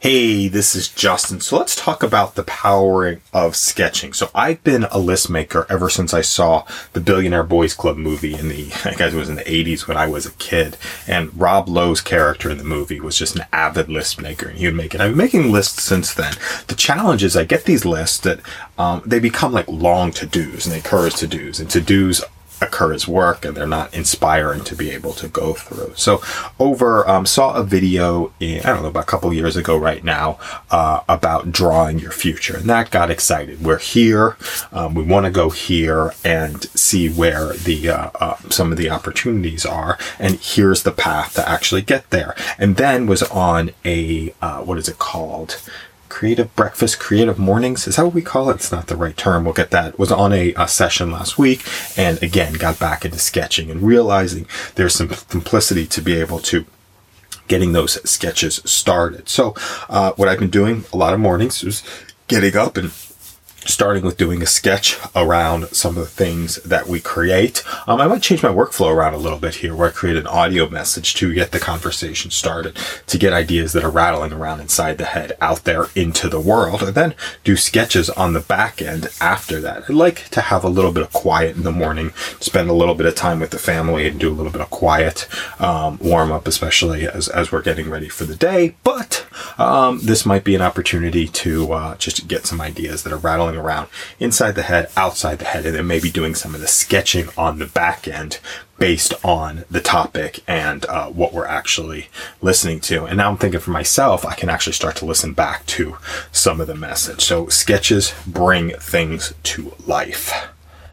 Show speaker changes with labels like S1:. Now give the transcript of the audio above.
S1: Hey, this is Justin. So let's talk about the power of sketching. So I've been a list maker ever since I saw the Billionaire Boys Club movie in the, I guess it was in the 80s when I was a kid. And Rob Lowe's character in the movie was just an avid list maker and he would make it. I've been making lists since then. The challenge is I get these lists that, um, they become like long to-dos and they occur as to-dos and to-dos occur as work and they're not inspiring to be able to go through. So over, um, saw a video in, I don't know, about a couple years ago right now, uh, about drawing your future and that got excited. We're here. Um, we want to go here and see where the, uh, uh, some of the opportunities are. And here's the path to actually get there. And then was on a, uh, what is it called? Creative breakfast, creative mornings. Is that what we call it? It's not the right term. We'll get that. Was on a, a, session last week and again got back into sketching and realizing there's some simplicity to be able to getting those sketches started. So, uh, what I've been doing a lot of mornings is getting up and starting with doing a sketch around some of the things that we create. Um, I might change my workflow around a little bit here where I create an audio message to get the conversation started, to get ideas that are rattling around inside the head out there into the world, and then do sketches on the back end after that. I like to have a little bit of quiet in the morning, spend a little bit of time with the family and do a little bit of quiet um, warm up, especially as, as we're getting ready for the day. But um, this might be an opportunity to uh, just get some ideas that are rattling around inside the head, outside the head, and then maybe doing some of the sketching on the back end based on the topic and uh, what we're actually listening to. And now I'm thinking for myself, I can actually start to listen back to some of the message. So sketches bring things to life.